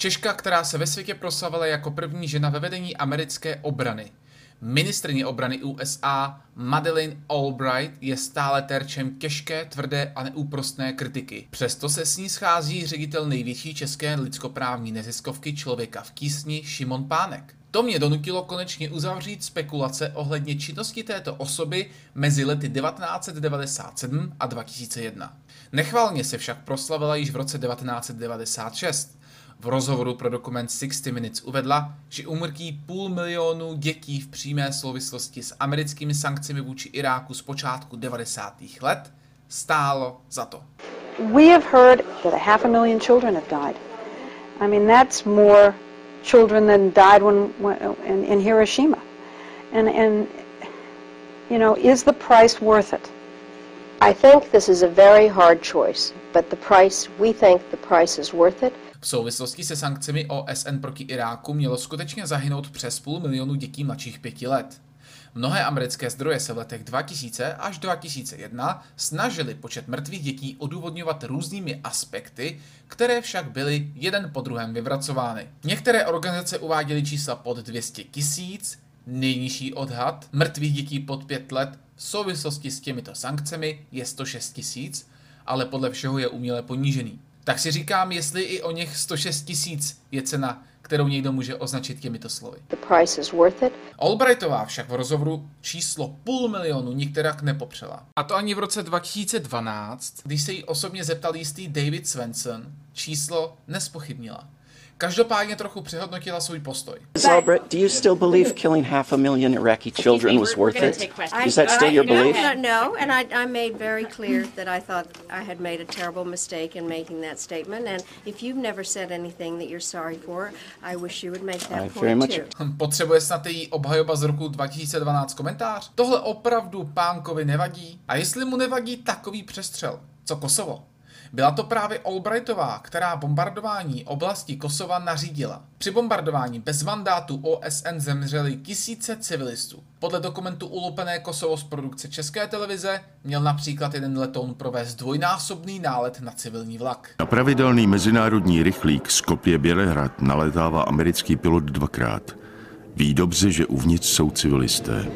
Češka, která se ve světě proslavila jako první žena ve vedení americké obrany. Ministrně obrany USA Madeleine Albright je stále terčem těžké, tvrdé a neúprostné kritiky. Přesto se s ní schází ředitel největší české lidskoprávní neziskovky člověka v kísni Šimon Pánek. To mě donutilo konečně uzavřít spekulace ohledně činnosti této osoby mezi lety 1997 a 2001. Nechvalně se však proslavila již v roce 1996. V rozhovoru pro dokument 60 Minutes uvedla, že umrtí půl milionu dětí v přímé souvislosti s americkými sankcemi vůči Iráku z počátku 90. let stálo za to. We have heard that a half a million children have died. I mean, that's more children than died when, when in, in Hiroshima. And, and, you know, is the price worth it? I think this is a very hard choice, but the price, we think the price is worth it. V souvislosti se sankcemi OSN proti Iráku mělo skutečně zahynout přes půl milionu dětí mladších pěti let. Mnohé americké zdroje se v letech 2000 až 2001 snažili počet mrtvých dětí odůvodňovat různými aspekty, které však byly jeden po druhém vyvracovány. Některé organizace uváděly čísla pod 200 tisíc, nejnižší odhad mrtvých dětí pod 5 let v souvislosti s těmito sankcemi je 106 tisíc, ale podle všeho je uměle ponížený. Tak si říkám, jestli i o něch 106 tisíc je cena, kterou někdo může označit těmito slovy. The price is worth it. Albrightová však v rozhovoru číslo půl milionu nikterak nepopřela. A to ani v roce 2012, když se jí osobně zeptal jistý David Svensson, číslo nespochybnila. Každopádně trochu přehodnotila svůj postoj. Albright, do you still believe killing half a million Iraqi children was worth it? Is that still your belief? No, no, and I, I made very clear that I thought I had made a terrible mistake in making that statement. And if you've never said anything that you're sorry for, I wish you would make that I point much too. Hm, Potřebuje snad její obhajoba z roku 2012 komentář? Tohle opravdu pánkovi nevadí? A jestli mu nevadí takový přestřel, co Kosovo? Byla to právě Albrightová, která bombardování oblasti Kosova nařídila. Při bombardování bez mandátu OSN zemřeli tisíce civilistů. Podle dokumentu Ulupené Kosovo z produkce České televize měl například jeden letoun provést dvojnásobný nálet na civilní vlak. Na pravidelný mezinárodní rychlík Skopje Bělehrad nalétává americký pilot dvakrát. Ví dobře, že uvnitř jsou civilisté.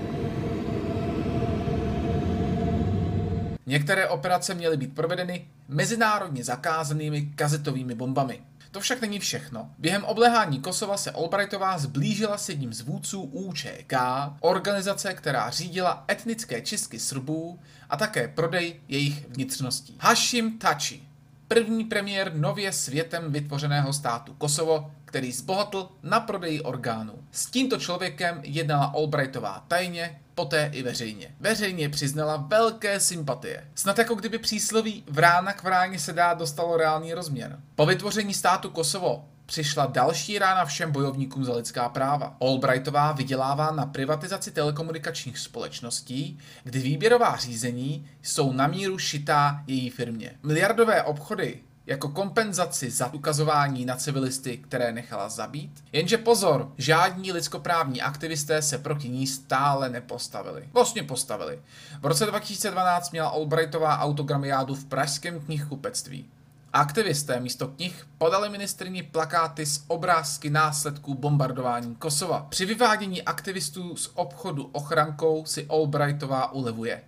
Některé operace měly být provedeny mezinárodně zakázanými kazetovými bombami. To však není všechno. Během obléhání Kosova se Albrightová zblížila s jedním z vůdců UČK, organizace, která řídila etnické čistky Srbů a také prodej jejich vnitřností. Hashim Tači, první premiér nově světem vytvořeného státu Kosovo, který zbohatl na prodeji orgánů. S tímto člověkem jednala Albrightová tajně, poté i veřejně. Veřejně přiznala velké sympatie. Snad jako kdyby přísloví vrána k vráně se dá dostalo reálný rozměr. Po vytvoření státu Kosovo přišla další rána všem bojovníkům za lidská práva. Albrightová vydělává na privatizaci telekomunikačních společností, kdy výběrová řízení jsou na míru šitá její firmě. Miliardové obchody jako kompenzaci za ukazování na civilisty, které nechala zabít. Jenže pozor, žádní lidskoprávní aktivisté se proti ní stále nepostavili. Vlastně postavili. V roce 2012 měla Albrightová autogramiádu v pražském knihkupectví. Aktivisté místo knih podali ministrní plakáty s obrázky následků bombardování Kosova. Při vyvádění aktivistů z obchodu ochrankou si Albrightová ulevuje.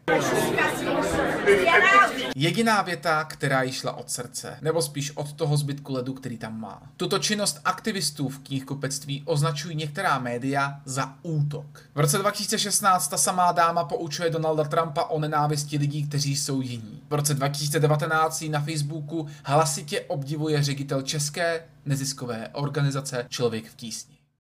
Jediná věta, která jí šla od srdce, nebo spíš od toho zbytku ledu, který tam má. Tuto činnost aktivistů v knihkupectví označují některá média za útok. V roce 2016 ta samá dáma poučuje Donalda Trumpa o nenávisti lidí, kteří jsou jiní. V roce 2019 jí na Facebooku hlasitě obdivuje ředitel české neziskové organizace Člověk v tísni.